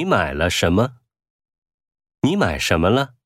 你买了什么？你买什么了？